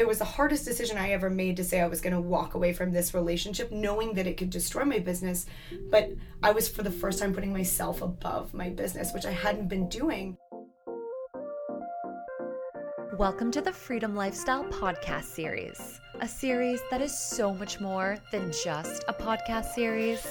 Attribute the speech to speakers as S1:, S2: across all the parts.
S1: it was the hardest decision I ever made to say I was going to walk away from this relationship, knowing that it could destroy my business. But I was for the first time putting myself above my business, which I hadn't been doing.
S2: Welcome to the Freedom Lifestyle Podcast Series, a series that is so much more than just a podcast series.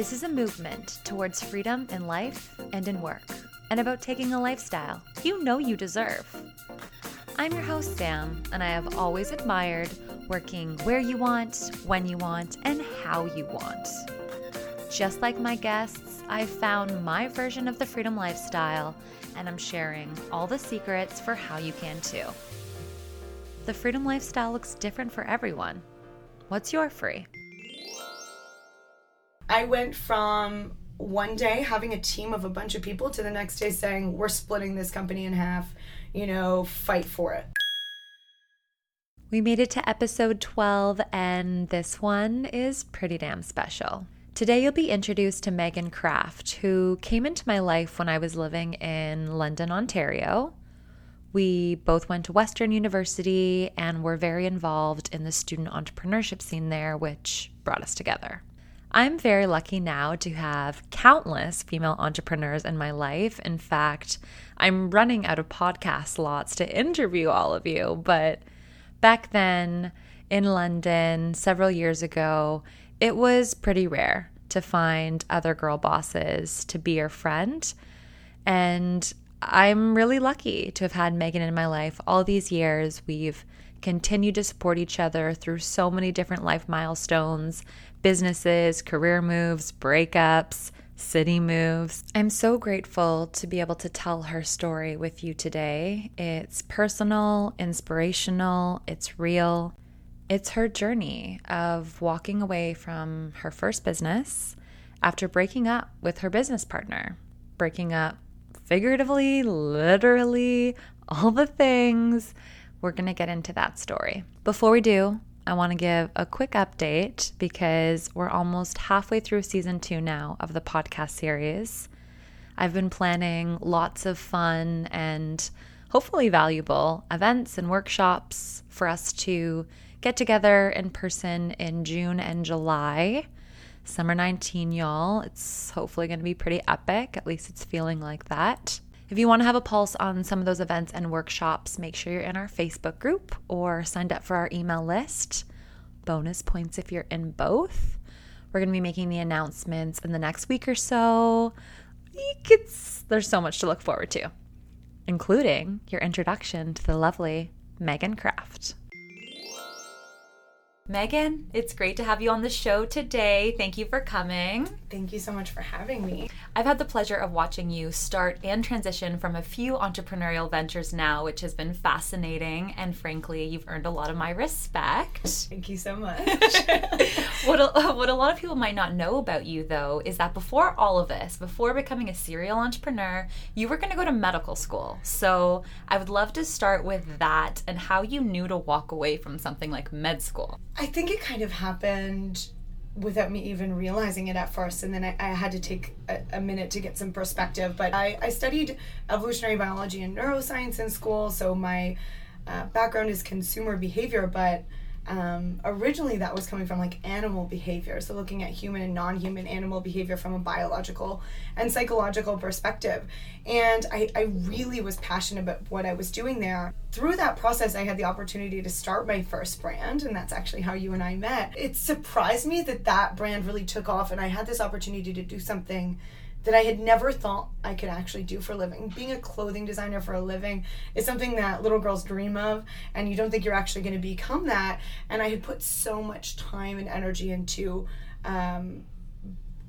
S2: This is a movement towards freedom in life and in work, and about taking a lifestyle you know you deserve. I'm your host, Sam, and I have always admired working where you want, when you want, and how you want. Just like my guests, I've found my version of the freedom lifestyle, and I'm sharing all the secrets for how you can too. The freedom lifestyle looks different for everyone. What's your free?
S1: I went from one day having a team of a bunch of people to the next day saying, We're splitting this company in half, you know, fight for it.
S2: We made it to episode 12, and this one is pretty damn special. Today, you'll be introduced to Megan Kraft, who came into my life when I was living in London, Ontario. We both went to Western University and were very involved in the student entrepreneurship scene there, which brought us together. I'm very lucky now to have countless female entrepreneurs in my life. In fact, I'm running out of podcast slots to interview all of you. But back then in London, several years ago, it was pretty rare to find other girl bosses to be your friend. And I'm really lucky to have had Megan in my life all these years. We've continued to support each other through so many different life milestones businesses, career moves, breakups, city moves. I'm so grateful to be able to tell her story with you today. It's personal, inspirational, it's real. It's her journey of walking away from her first business after breaking up with her business partner. Breaking up figuratively, literally, all the things. We're going to get into that story. Before we do, I want to give a quick update because we're almost halfway through season two now of the podcast series. I've been planning lots of fun and hopefully valuable events and workshops for us to get together in person in June and July. Summer 19, y'all. It's hopefully going to be pretty epic. At least it's feeling like that. If you want to have a pulse on some of those events and workshops, make sure you're in our Facebook group or signed up for our email list. Bonus points if you're in both. We're going to be making the announcements in the next week or so. It's, there's so much to look forward to, including your introduction to the lovely Megan Kraft. Megan, it's great to have you on the show today. Thank you for coming.
S1: Thank you so much for having me.
S2: I've had the pleasure of watching you start and transition from a few entrepreneurial ventures now, which has been fascinating. And frankly, you've earned a lot of my respect.
S1: Thank you so much.
S2: what, a, what a lot of people might not know about you, though, is that before all of this, before becoming a serial entrepreneur, you were going to go to medical school. So I would love to start with that and how you knew to walk away from something like med school.
S1: I think it kind of happened without me even realizing it at first and then i, I had to take a, a, minute to get some perspective but I, I, studied evolutionary biology and neuroscience in school so my uh, background is consumer behavior but um, originally that was coming from like animal behavior. So looking at human and non-human animal behavior from a biological and psychological perspective. And I, I really was passionate about what i was doing there. Through that process i had the opportunity to start my first brand and that's actually how you and i met. It surprised me that that brand really took off and i had this opportunity to do something that I had never thought I could actually do for a living. Being a clothing designer for a living is something that little girls dream of, and you don't think you're actually going to become that. And I had put so much time and energy into um,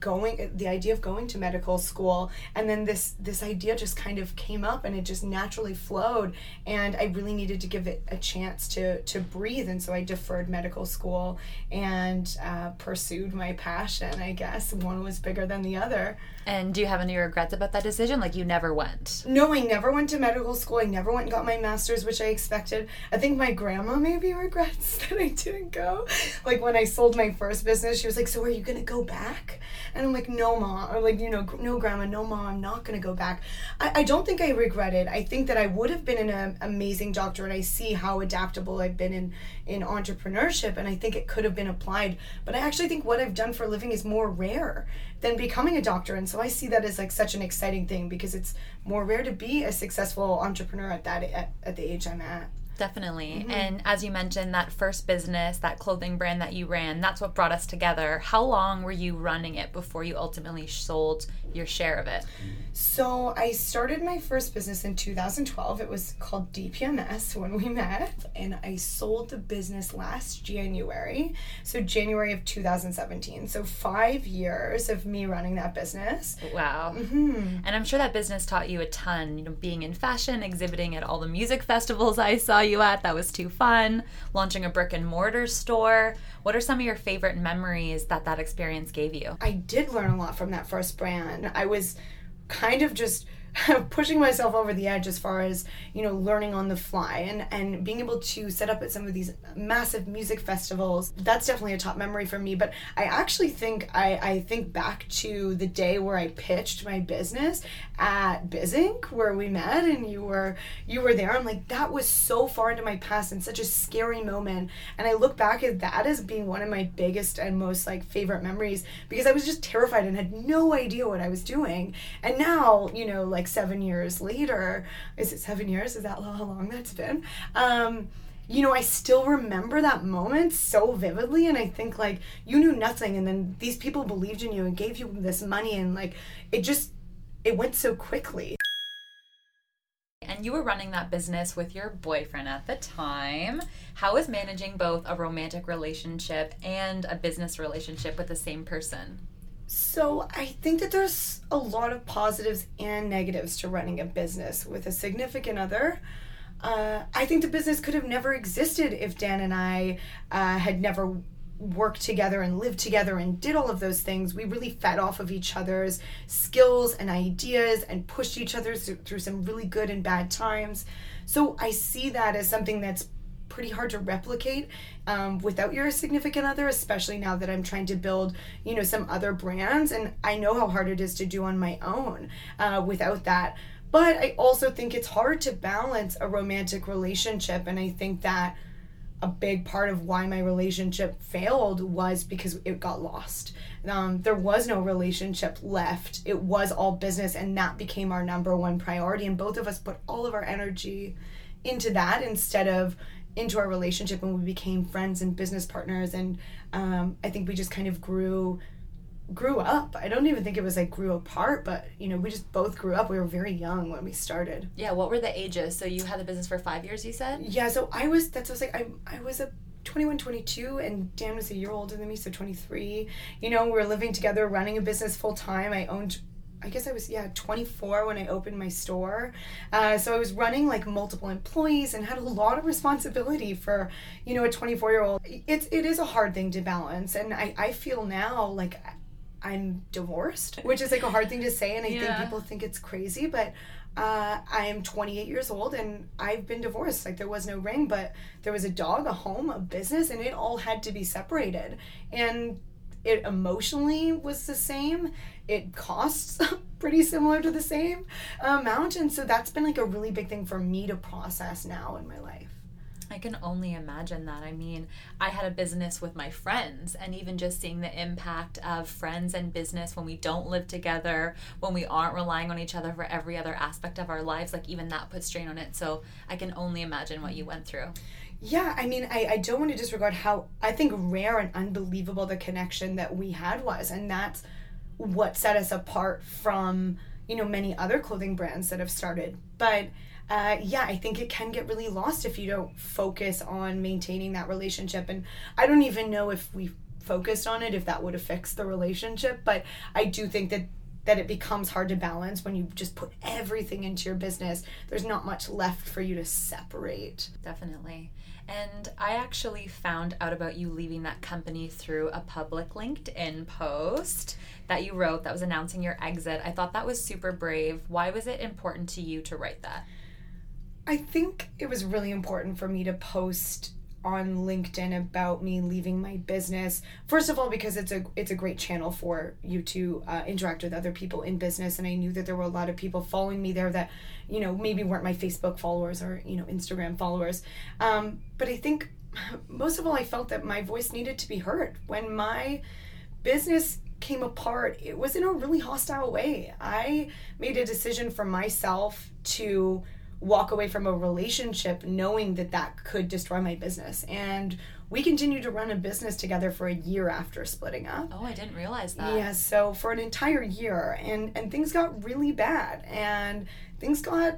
S1: going the idea of going to medical school and then this this idea just kind of came up and it just naturally flowed and i really needed to give it a chance to to breathe and so i deferred medical school and uh, pursued my passion i guess. One was bigger than the other.
S2: And do you have any regrets about that decision? Like you never went?
S1: No i never went to medical school. I never went and got my master's which i expected. I think my grandma maybe regrets that i didn't go. Like when i sold my first business she was like so are you going to go back And I'm like, no, mom, or like, you know, no, grandma, no, mom, I'm not going to go back. I, I don't think I regret it. I think that I would have been an amazing doctor, and I see how adaptable I've been in, in entrepreneurship, and I think it could have been applied. But I actually think what I've done for a living is more rare than becoming a doctor. And so I see that as like such an exciting thing because it's more rare to be a successful entrepreneur at that at, at the age I'm at.
S2: Definitely. Mm-hmm. And as you mentioned, that first business, that clothing brand that you ran, that's what brought us together. How long were you running it before you ultimately sold your share of it?
S1: So I started my first business in 2012. It was called DPMS when we met, and I sold the business last January. So January of 2017. So five years of me running that business.
S2: Wow. Mm-hmm. And I'm sure that business taught you a ton. You know, being in fashion, exhibiting at all the music festivals I saw you at. That was too fun. Launching a brick and mortar store. What are some of your favorite memories that that experience gave you?
S1: I did learn a lot from that first brand. I was kind of just pushing myself over the edge as far as you know learning on the fly and and being able to set up at some of these massive music festivals that's definitely a top memory for me. But i actually think i i think back to the day where i pitched my business at Bizinc where we met and you were you were there. I'm like that was so far into my past and such a scary moment. And i look back at that as being one of my biggest and most like favorite memories because i was just terrified and had no idea what i was doing. And now you know like like seven years later, is it seven years? Is that how long that's been? Um, you know, I still remember that moment so vividly. And I think, like, you knew nothing. And then these people believed in you and gave you this money. And, like, it just, it went so quickly.
S2: And you were running that business with your boyfriend at the time. How is managing both a romantic relationship and a business relationship with the same person?
S1: So I think that there's a lot of positives and negatives to running a business with a significant other. Uh, I think the business could have never existed if Dan and I uh, had never worked together and lived together and did all of those things. We really fed off of each other's skills and ideas and pushed each other through some really good and bad times. So I see that as something that's pretty hard to replicate um, without your significant other, especially now that I'm trying to build, you know, some other brands. And I know how hard it is to do on my own uh, without that. But I also think it's hard to balance a romantic relationship. And I think that a big part of why my relationship failed was because it got lost. Um, there was no relationship left. It was all business, and that became our number one priority. And both of us put all of our energy into that instead of into our relationship and we became friends and business partners and um, i think we just kind of grew grew up. I don't even think it was like grew apart but you know we just both grew up. We were very young when we started.
S2: Yeah what were the ages? So you had the business for five years you said?
S1: Yeah so i was that's what i was like i, I was a 21 22 and dan was a year older than me so 23 you know we were living together running a business full time i owned I guess I was yeah 24 when I opened my store. Uh, so I was running like multiple employees and had a lot of responsibility for you know a 24 year old. It's it is a hard thing to balance, and I I feel now like I'm divorced, which is like a hard thing to say, and I yeah. think people think it's crazy, but. Uh, I am 28 years old and I've been divorced. Like, there was no ring, but there was a dog, a home, a business, and it all had to be separated. And it emotionally was the same it costs pretty similar to the same amount and so that's been like a really big thing for me to process now in my life
S2: I can only imagine that. I mean, I had a business with my friends, and even just seeing the impact of friends and business when we don't live together, when we aren't relying on each other for every other aspect of our lives, like even that puts strain on it. So I can only imagine what you went through.
S1: Yeah, I mean, I, I don't want to disregard how I think rare and unbelievable the connection that we had was. And that's what set us apart from, you know, many other clothing brands that have started. But uh, yeah, I think it can get really lost if you don't focus on maintaining that relationship. And I don't even know if we focused on it, if that would have fixed the relationship. But I do think that that it becomes hard to balance when you just put everything into your business. There's not much left for you to separate.
S2: Definitely. And I actually found out about you leaving that company through a public LinkedIn post that you wrote that was announcing your exit. I thought that was super brave. Why was it important to you to write that?
S1: I think it was really important for me to post on LinkedIn about me leaving my business. First of all, because it's a it's a great channel for you to uh, interact with other people in business, and I knew that there were a lot of people following me there that, you know, maybe weren't my Facebook followers or you know Instagram followers. Um, but I think most of all, I felt that my voice needed to be heard when my business came apart. It was in a really hostile way. I made a decision for myself to walk away from a relationship knowing that that could destroy my business. And we continued to run a business together for a year after splitting up.
S2: Oh, I didn't realize that.
S1: Yeah, so for an entire year and and things got really bad and things got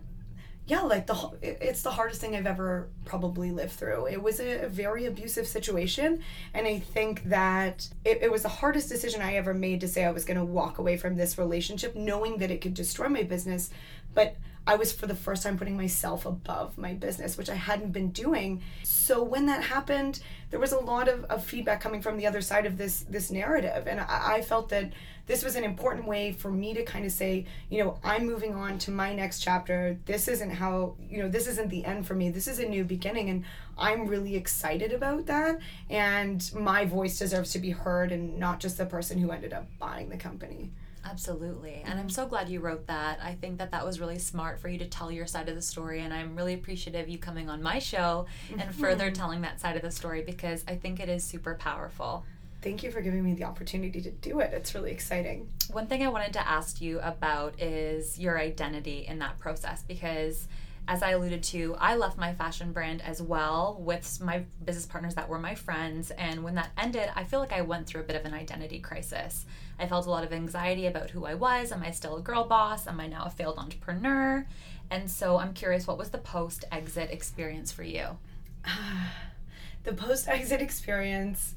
S1: yeah, like the it's the hardest thing I've ever probably lived through. It was a, very abusive situation, and I think that it, it was the hardest decision I ever made to say I was going to walk away from this relationship, knowing that it could destroy my business, but I was for the first time putting myself above my business, which I hadn't been doing. So when that happened, there was a lot of, of feedback coming from the other side of this this narrative. And I, I felt that this was an important way for me to kind of say, you know, I'm moving on to my next chapter. This isn't how, you know, this isn't the end for me. This is a new beginning. And I'm really excited about that. And my voice deserves to be heard and not just the person who ended up buying the company.
S2: Absolutely. And I'm so glad you wrote that. I think that that was really smart for you to tell your side of the story. And I'm really appreciative you coming on my show and further telling that side of the story because I think it is super powerful.
S1: Thank you for giving me the opportunity to do it. It's really exciting.
S2: One thing I wanted to ask you about is your identity in that process because as I alluded to, I left my fashion brand as well with my business partners that were my friends. And when that ended, I feel like I went through a bit of an identity crisis. I felt a lot of anxiety about who I was. Am I still a girl boss? Am I now a failed entrepreneur? And so I'm curious, what was the post exit experience for you?
S1: the post exit experience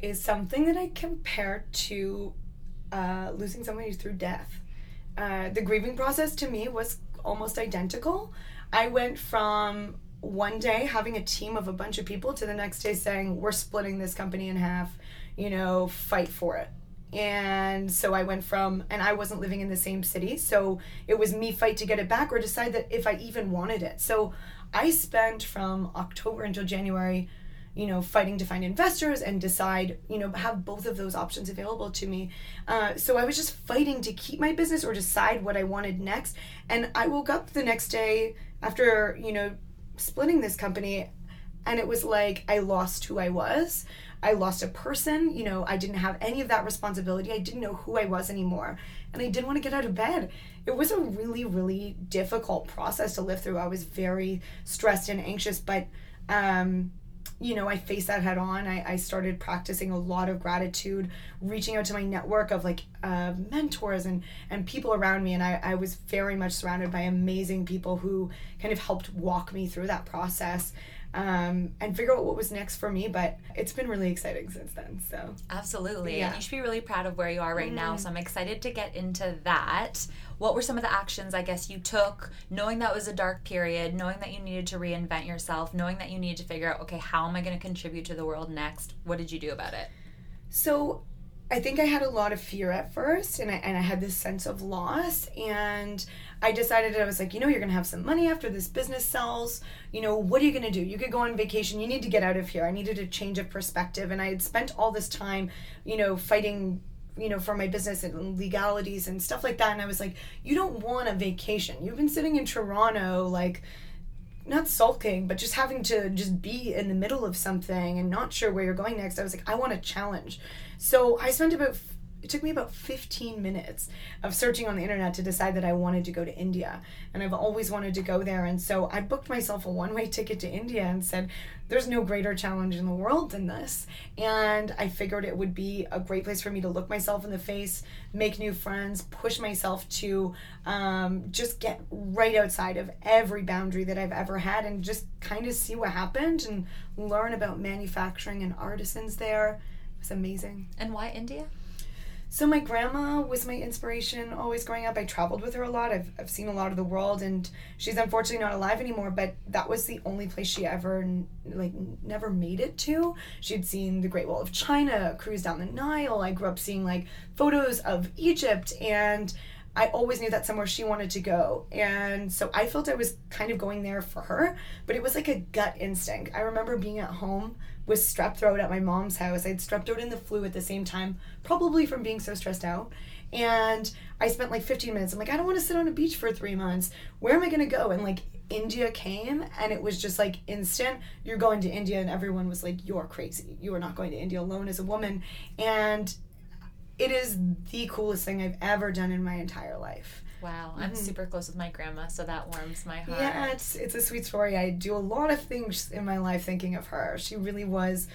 S1: is something that I compare to uh, losing somebody through death. Uh, the grieving process to me was almost identical. I went from one day having a team of a bunch of people to the next day saying, We're splitting this company in half, you know, fight for it. And so I went from, and I wasn't living in the same city. So it was me fight to get it back or decide that if I even wanted it. So I spent from October until January you know, fighting to find investors and decide, you know, have both of those options available to me. Uh, so I was just fighting to keep my business or decide what I wanted next. And I woke up the next day after, you know, splitting this company and it was like I lost who I was. I lost a person, you know, I didn't have any of that responsibility. I didn't know who I was anymore. And I didn't want to get out of bed. It was a really, really difficult process to live through. I was very stressed and anxious, but um, you know, I faced that head on. I, I started practicing a lot of gratitude, reaching out to my network of like uh, mentors and, and people around me. And I, I was very much surrounded by amazing people who kind of helped walk me through that process um, and figure out what was next for me. But it's been really exciting since then. So,
S2: absolutely. Yeah. And you should be really proud of where you are right mm. now. So, I'm excited to get into that what were some of the actions I guess you took, knowing that was a dark period, knowing that you needed to reinvent yourself, knowing that you needed to figure out, okay, how am I going to contribute to the world next? What did you do about it?
S1: So, I think I had a lot of fear at first, and I, and I had this sense of loss. And I decided I was like, you know, you're to have some money after this business sells. You know, what are you to do? You could go on vacation. You need to get out of here. I needed a change of perspective. And I had spent all this time, you know, fighting you know, for my business and legalities and stuff like that. And I was like, you don't want a vacation. You've been sitting in Toronto, like, not sulking, but just having to just be in the middle of something and not sure where you're going next. I was like, I want a challenge. So I spent about it took me about 15 minutes of searching on the internet to decide that I wanted to go to India. And I've always wanted to go there. And so I booked myself a one way ticket to India and said, there's no greater challenge in the world than this. And I figured it would be a great place for me to look myself in the face, make new friends, push myself to um, just get right outside of every boundary that I've ever had and just kind of see what happened and learn about manufacturing and artisans there. It was amazing.
S2: And why India?
S1: So my grandma was my inspiration always growing up. I traveled with her a lot. I've, I've seen a lot of the world and she's unfortunately not alive anymore, but that was the only place she ever like never made it to. She'd seen the Great Wall of China, cruise down the Nile. I grew up seeing like photos of Egypt and I always knew that's somewhere she wanted to go. And so I felt I was kind of going there for her, but it was like a gut instinct. I remember being at home with strep throat at my mom's house. I had strep throat and the flu at the same time, probably from being so stressed out. And I spent like 15 minutes. I'm like, I don't want to sit on a beach for three months. Where am I going to go? And like, India came and it was just like instant. You're going to India, and everyone was like, You're crazy. You are not going to India alone as a woman. And it is the coolest thing I've ever done in my entire life.
S2: Wow, I'm mm-hmm. super close with my grandma, so that warms my heart.
S1: Yeah, it's it's a sweet story. I do a lot of things in my life thinking of her. She really was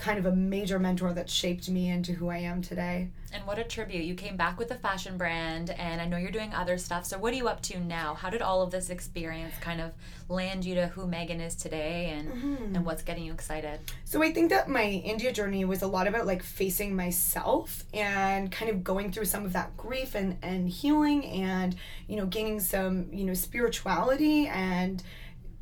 S1: kind of a major mentor that shaped me into who I am today.
S2: And what a tribute. You came back with a fashion brand, and I know you're doing other stuff. So, what are you up to now? How did all of this experience kind of land you to who Megan is today and, mm-hmm. and what's getting you excited?
S1: So, I think that my India journey was a lot about like facing myself and kind of going through some of that grief and, and healing and, you know, gaining some, you know, spirituality and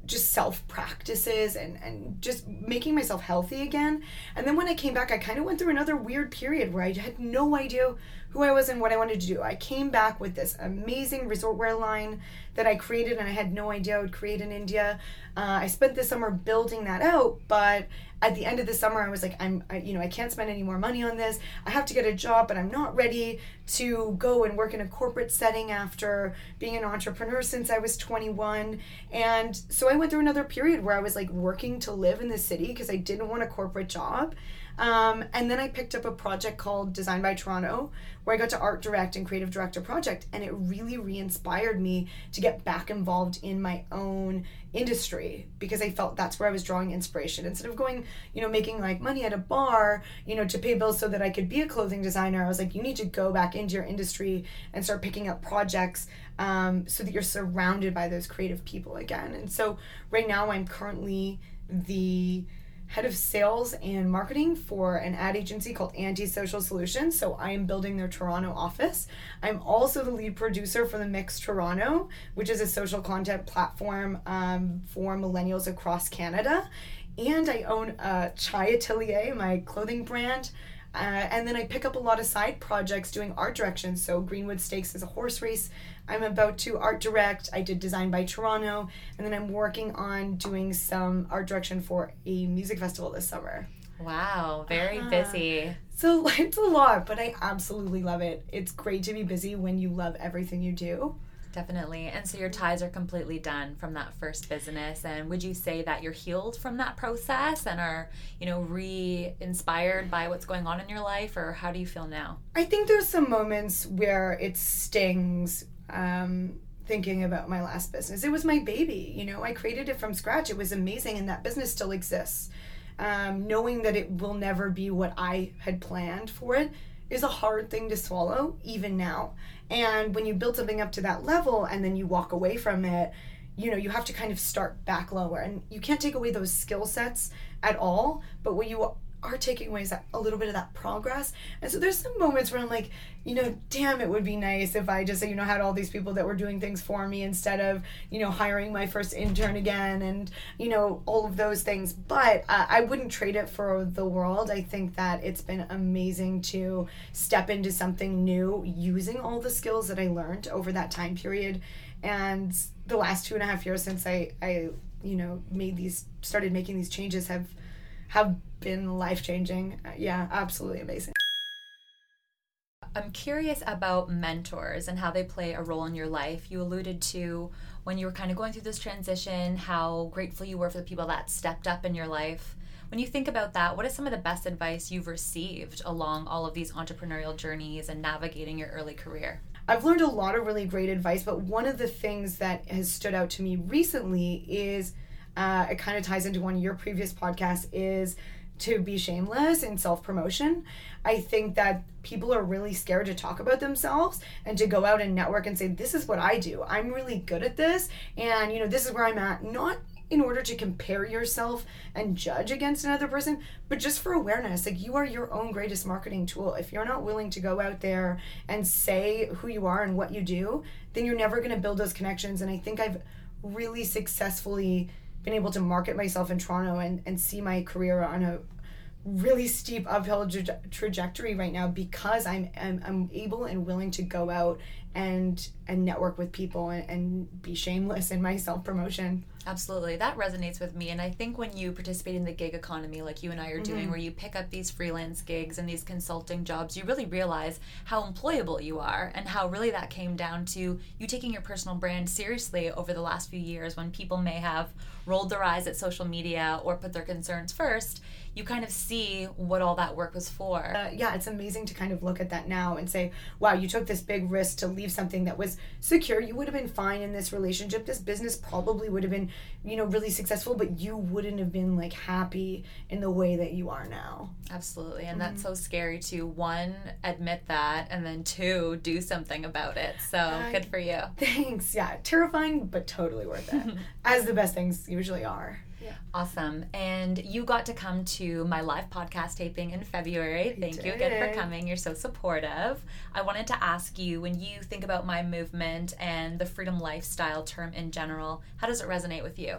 S1: just self practices and, and just making myself healthy again. And then when I came back, I kind of went through another weird period where I had no idea who I was and what I wanted to do. I came back with this amazing resort wear line that I created and I had no idea I would create in India. Uh, I spent the summer building that out, but at the end of the summer I was like I'm I, you know I can't spend any more money on this. I have to get a job, but I'm not ready to go and work in a corporate setting after being an entrepreneur since I was 21. And so I went through another period where I was like working to live in the city because I didn't want a corporate job. Um, and then I picked up a project called Design by Toronto, where I got to art direct and creative director project, and it really re-inspired me to get back involved in my own industry because I felt that's where I was drawing inspiration. Instead of going, you know, making like money at a bar, you know, to pay bills so that I could be a clothing designer, I was like, you need to go back into your industry and start picking up projects um, so that you're surrounded by those creative people again. And so right now, I'm currently the head of sales and marketing for an ad agency called Anti-Social Solutions. So I am building their Toronto office. I'm also the lead producer for the Mix Toronto, which is a social content platform um, for millennials across Canada. And I own a Chai Atelier, my clothing brand. Uh, and then I pick up a lot of side projects doing art direction. So Greenwood Stakes is a horse race I'm about to art direct. I did Design by Toronto, and then I'm working on doing some art direction for a music festival this summer.
S2: Wow, very uh, busy.
S1: So it's a lot, but I absolutely love it. It's great to be busy when you love everything you do.
S2: Definitely. And so your ties are completely done from that first business. And would you say that you're healed from that process and are, you know, re inspired by what's going on in your life? Or how do you feel now?
S1: I think there's some moments where it stings um, thinking about my last business. It was my baby, you know, I created it from scratch. It was amazing, and that business still exists. Um, knowing that it will never be what I had planned for it is a hard thing to swallow, even now. And when you build something up to that level and then you walk away from it, you know, you have to kind of start back lower. And you can't take away those skill sets at all, but what you are taking away that a little bit of that progress. And so there's some moments where I'm like, you know, damn, it would be nice if I just, you know, had all these people that were doing things for me instead of, you know, hiring my first intern again and, you know, all of those things. But uh, I wouldn't trade it for the world. I think that it's been amazing to step into something new using all the skills that I learned over that time period. And the last two and a half years since I, I, you know, made these, started making these changes have, have been life changing. Uh, yeah, absolutely amazing.
S2: I'm curious about mentors and how they play a role in your life. You alluded to when you were kind of going through this transition, how grateful you were for the people that stepped up in your life. When you think about that, what is some of the best advice you've received along all of these entrepreneurial journeys and navigating your early career?
S1: I've learned a lot of really great advice, but one of the things that has stood out to me recently is uh, it kind of ties into one of your previous podcasts is to be shameless in self promotion. I think that people are really scared to talk about themselves and to go out and network and say, This is what I do. I'm really good at this. And, you know, this is where I'm at. Not in order to compare yourself and judge against another person, but just for awareness. Like, you are your own greatest marketing tool. If you're not willing to go out there and say who you are and what you do, then you're never going to build those connections. And I think I've really successfully been able to market myself in Toronto and, and see my career on a really steep uphill tra- trajectory right now because I'm, I'm I'm able and willing to go out and and network with people and, and be shameless in my self promotion.
S2: Absolutely. That resonates with me. And I think when you participate in the gig economy, like you and I are doing, mm-hmm. where you pick up these freelance gigs and these consulting jobs, you really realize how employable you are and how really that came down to you taking your personal brand seriously over the last few years when people may have rolled their eyes at social media or put their concerns first you kind of see what all that work was for.
S1: Uh, yeah, it's amazing to kind of look at that now and say, wow, you took this big risk to leave something that was secure. You would have been fine in this relationship. This business probably would have been, you know, really successful, but you wouldn't have been like happy in the way that you are now.
S2: Absolutely. And mm-hmm. that's so scary to one, admit that, and then two, do something about it. So uh, good for you.
S1: Thanks. Yeah. Terrifying, but totally worth it, as the best things usually are.
S2: Yeah. Awesome. And you got to come to my live podcast taping in February. I Thank did. you again for coming. You're so supportive. I wanted to ask you when you think about my movement and the freedom lifestyle term in general, how does it resonate with you?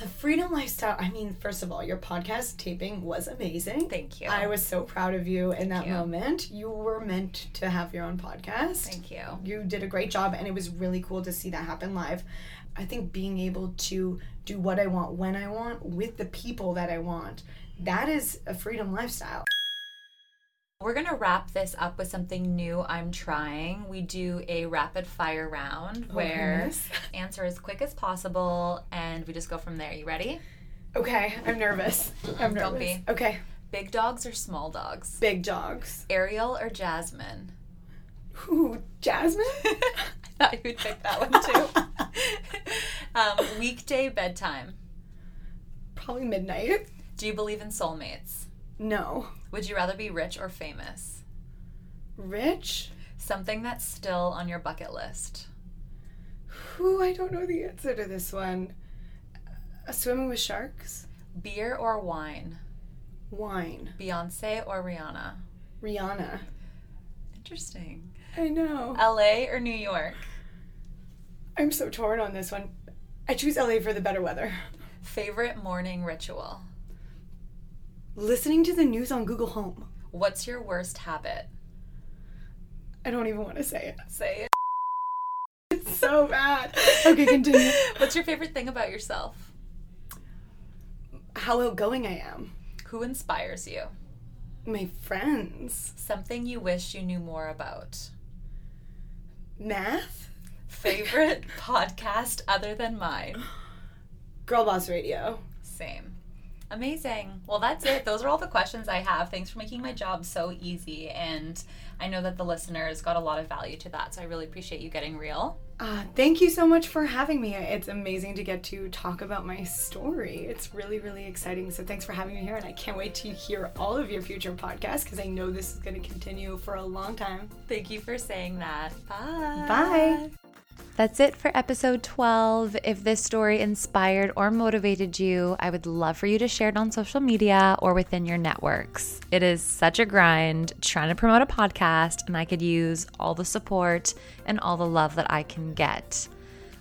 S1: The freedom lifestyle, I mean, first of all, your podcast taping was amazing.
S2: Thank you.
S1: I was so proud of you in that you. moment. You were meant to have your own podcast.
S2: Thank you.
S1: You did a great job, and it was really cool to see that happen live. I think being able to do what I want when I want with the people that I want, that is a freedom lifestyle.
S2: We're going to wrap this up with something new I'm trying. We do a rapid fire round oh, where goodness. answer as quick as possible and we just go from there. You ready?
S1: Okay, I'm nervous. I'm nervous. Don't be. Okay.
S2: Big dogs or small dogs?
S1: Big dogs.
S2: Ariel or Jasmine?
S1: Ooh, Jasmine?
S2: I thought you would pick that one too. um, weekday bedtime.
S1: Probably midnight.
S2: Do you believe in soulmates?
S1: No.
S2: Would you rather be rich or famous?
S1: Rich?
S2: Something that's still on your bucket list.
S1: Who I don't know the answer to this one. A swimming with sharks?
S2: Beer or wine?
S1: Wine.
S2: Beyonce or Rihanna?
S1: Rihanna.
S2: Interesting.
S1: I know.
S2: LA or New York?
S1: I'm so torn on this one. I choose LA for the better weather.
S2: Favorite morning ritual?
S1: Listening to the news on Google Home.
S2: What's your worst habit?
S1: I don't even want to say it.
S2: Say it.
S1: It's so bad. Okay, continue.
S2: What's your favorite thing about yourself?
S1: How outgoing I am.
S2: Who inspires you?
S1: My friends.
S2: Something you wish you knew more about.
S1: Math?
S2: Favorite podcast other than mine?
S1: Girl Boss Radio.
S2: Same. Amazing. Well, that's it. Those are all the questions I have. Thanks for making my job so easy. And I know that the listeners got a lot of value to that. So I really appreciate you getting real.
S1: Uh, thank you so much for having me. It's amazing to get to talk about my story. It's really, really exciting. So thanks for having me here. And I can't wait to hear all of your future podcasts because I know this is going to continue for a long time.
S2: Thank you for saying that. Bye.
S1: Bye.
S2: That's it for episode 12. If this story inspired or motivated you, I would love for you to share it on social media or within your networks. It is such a grind trying to promote a podcast, and I could use all the support and all the love that I can get.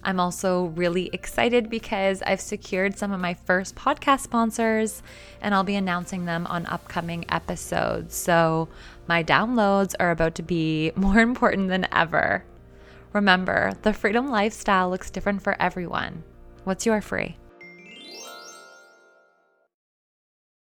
S2: I'm also really excited because I've secured some of my first podcast sponsors and I'll be announcing them on upcoming episodes. So my downloads are about to be more important than ever. Remember, the freedom lifestyle looks different for everyone. What's your free?